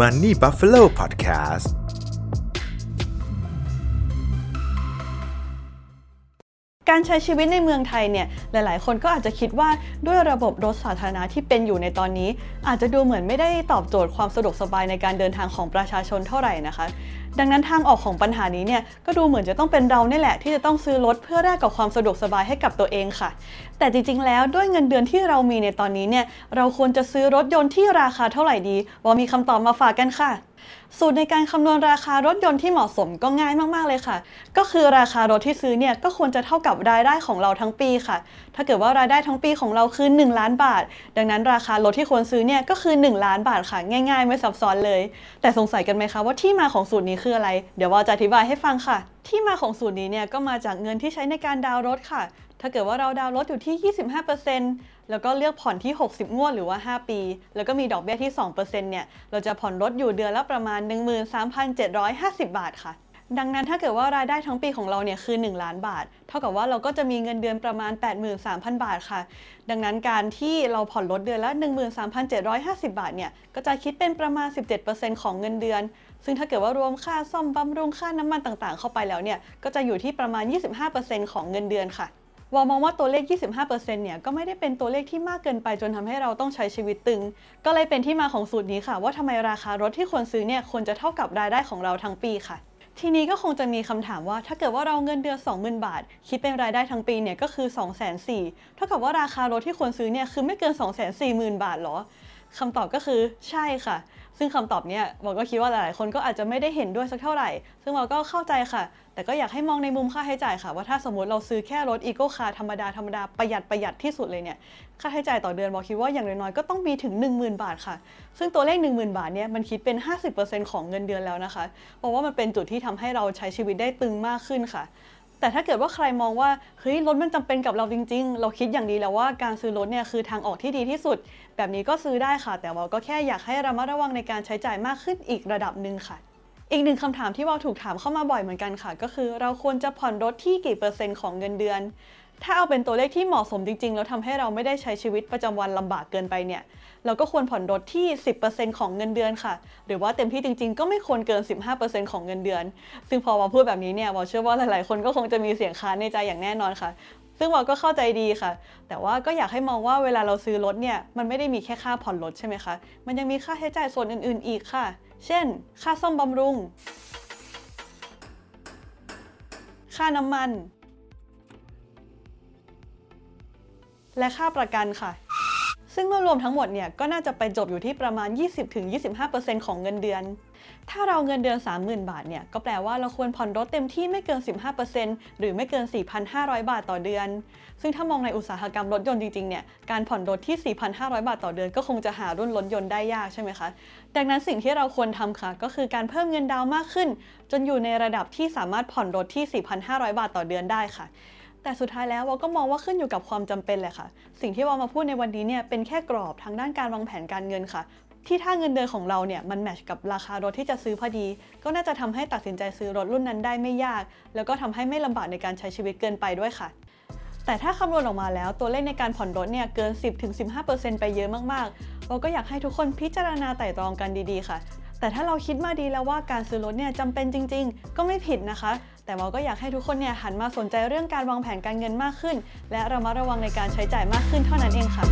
Money Buffalo Podcast การใช้ชีวิตในเมืองไทยเนี่ยหลายๆ คนก็อาจจะคิดว่าด้วยระบบรถสาธารณะที่เป็นอยู่ในตอนนี้ อาจจะดูเหมือนไม่ได้ตอบโจทย์ความสะดวกสบายในการเดินทางของประชาชนเท่าไหร่นะคะ ดังนั้นทางออกของปัญหานี้เนี่ยก็ดูเหมือนจะต้องเป็นเราเนี่ยแหละที่จะต้องซื้อรถเพื่อแลกกับความสะดวกสบายให้กับตัวเองค่ะ แต่จริงๆ แล้วด้วยเงินเดือนที่เรามีในตอนนี้เนี่ยเราควรจะซื้อรถยนต์ที่ราคาเท่าไหร่ดีว่ามีคำตอบมาฝากกันค่ะสูตรในการคำนวณราคารถยนต์ที่เหมาะสมก็ง่ายมาก ๆ เลยค่ะ ก็คือราคารถที่ซื้อเนี่ยก็ควรจะเท่ากับรายได้ของเราทั้งปีค่ะ ถ้าเกิดว่ารายได้ทั้งปีของเราคือ 1 ล้านบาท ดังนั้นราคารถที่ควรซื้อเนี่ยก็คือ 1 ล้านบาทค่ะ ง่าย ๆ ไม่ซับซ้อนเลย แต่สงสัยกันไหมคะว่าที่มาของสูตรนี้คืออะไร เดี๋ยวว่าจะอธิบายให้ฟังค่ะ ที่มาของสูตรนี้เนี่ยก็มาจากเงินที่ใช้ในการดาวน์รถค่ะ ถ้าเกิดว่าเราดาวน์รถอยู่ที่ 25%แล้วก็เลือกผ่อนที่ 60 งวดหรือว่า 5 ปี แล้วก็มีดอกเบี้ยที่ 2%เนี่ย เราจะผ่อนรถอยู่เดือนละประมาณ 13,750 บาทค่ะดังนั้นถ้าเกิดว่ารายได้ทั้งปีของเราเนี่ยคือ 1 ล้านบาท เท่ากับว่าเราก็จะมีเงินเดือนประมาณ 83,000 บาทค่ะ ดังนั้นการที่เราผ่อนรถเดือนละ 13,750 บาทเนี่ยก็จะคิดเป็นประมาณ 17%ของเงินเดือน ซึ่งถ้าเกิดว่ารวมค่าซ่อมบำรุงค่าน้ำมันต่างๆ เข้าไปแล้วเนี่ยก็จะอยู่ที่ประมาณ 25%ของเงินเดือนค่ะวอมองว่าตัวเลข 25%เนี่ยก็ไม่ได้เป็นตัวเลขที่มากเกินไปจนทำให้เราต้องใช้ชีวิตตึง ก็เลยเป็นที่มาของสูตรนี้ค่ะ ว่าทำไมราคารถที่ควรซื้อเนี่ยควรจะเท่ากับรายได้ของเราทั้งปีค่ะ ทีนี้ก็คงจะมีคำถามว่าถ้าเกิดว่าเราเงินเดือน 20,000 บาท คิดเป็นรายได้ทั้งปีเนี่ยก็คือ240,000เท่ากับว่าราคารถที่ควรซื้อเนี่ยคือไม่เกิน 240,000 บาทหรอคำตอบก็คือใช่ค่ะ ซึ่งคำตอบเนี้ยบอกก็คิดว่าหลายคนก็อาจจะไม่ได้เห็นด้วยสักเท่าไหร่ ซึ่งเราก็เข้าใจค่ะ แต่ก็อยากให้มองในมุมค่าใช้จ่ายค่ะ ว่าถ้าสมมติเราซื้อแค่รถ eco car ธรรมดาธรรมดาประหยัดประหยัดที่สุดเลยเนี่ยค่าใช้จ่ายต่อเดือนบอกคิดว่าอย่างน้อยๆก็ต้องมีถึง 10,000 บาทค่ะ ซึ่งตัวเลข 10,000 บาทเนี่ยมันคิดเป็น 50%ของเงินเดือนแล้วนะคะ เพราะว่ามันเป็นจุดที่ทำให้เราใช้ชีวิตได้ตึงมากขึ้นค่ะ แต่ถ้าเกิดว่าใครมองว่าเฮ้ยรถมันจำเป็นกับเราจริง ๆ เราคิดอย่างดีแล้วว่าการซื้อรถเนี่ยคือทางออกที่ดีที่สุด แบบนี้ก็ซื้อได้ค่ะ แต่ว่าก็แค่อยากให้ระมัดระวังในการใช้จ่ายมากขึ้นอีกระดับหนึ่งค่ะอีกหนึ่งคำถามที่วาถูกถามเข้ามาบ่อยเหมือนกันค่ะ ก็คือเราควรจะผ่อนรถที่กี่เปอร์เซ็นต์ของเงินเดือน ถ้าเอาเป็นตัวเลขที่เหมาะสมจริง ๆ แล้วทำให้เราไม่ได้ใช้ชีวิตประจำวันลำบากเกินไปเนี่ย เราก็ควรผ่อนรถที่ 10%ของเงินเดือนค่ะ หรือว่าเต็มที่จริง ๆ ก็ไม่ควรเกิน 15%ของเงินเดือน ซึ่งพอวาพูดแบบนี้เนี่ยวาเชื่อว่าหลายๆ คนก็คงจะมีเสียงค้านในใจอย่างแน่นอนค่ะ ซึ่งวาก็เข้าใจดีค่ะ แต่ว่าก็อยากให้มองว่าเวลาเราซื้อรถเนี่ย มันไม่ได้มีแค่ค่าผ่อนรถใช่ไหมคะ มันยังมีค่าใช้จ่ายส่วนอื่น ๆ อีกค่ะ เช่น ค่าซ่อมบำรุง ค่าน้ำมัน และค่าประกันค่ะ ซึ่งเมื่อรวมทั้งหมดเนี่ยก็น่าจะไปจบอยู่ที่ประมาณ 20-25%ของเงินเดือน ถ้าเราเงินเดือน 30,000 บาทเนี่ยก็แปลว่าเราควรผ่อนรถเต็มที่ไม่เกิน 15%หรือไม่เกิน 4,500 บาทต่อเดือน ซึ่งถ้ามองในอุตสาหกรรมรถยนต์จริงๆเนี่ยการผ่อนรถที่ 4,500 บาทต่อเดือนก็คงจะหารุ่นรถยนต์ได้ยากใช่ไหมคะดังนั้นสิ่งที่เราควรทำค่ะ ก็คือการเพิ่มเงินดาวน์มากขึ้น จนอยู่ในระดับที่สามารถผ่อนรถที่ 4,500 บาทต่อเดือนได้ค่ะ แต่สุดท้ายแล้ววาก็มองว่าขึ้นอยู่กับความจำเป็นแหละค่ะ สิ่งที่วามาพูดในวันนี้เนี่ยเป็นแค่กรอบทางด้านการวางแผนการเงินค่ะ ที่ถ้าเงินเดือนของเราเนี่ยมันแมชกับราคารถที่จะซื้อพอดี ก็น่าจะทำให้ตัดสินใจซื้อรถรุ่นนั้นได้ไม่ยาก แล้วก็ทำให้ไม่ลำบากในการใช้ชีวิตเกินไปด้วยค่ะแต่ถ้าคำนวณออกมาแล้วตัวเลขในการผ่อนรถเนี่ยเกิน 10-15%ไปเยอะมากๆ เราก็อยากให้ทุกคนพิจารณาไต่ตรองกันดีๆ ค่ะ แต่ถ้าเราคิดมาดีแล้วว่าการซื้อรถเนี่ยจำเป็นจริง ๆ ก็ไม่ผิดนะคะ แต่ว่าก็อยากให้ทุกคนเนี่ยหันมาสนใจเรื่องการวางแผนการเงินมากขึ้น และระมัดระวังในการใช้จ่ายมากขึ้นเท่านั้นเองค่ะ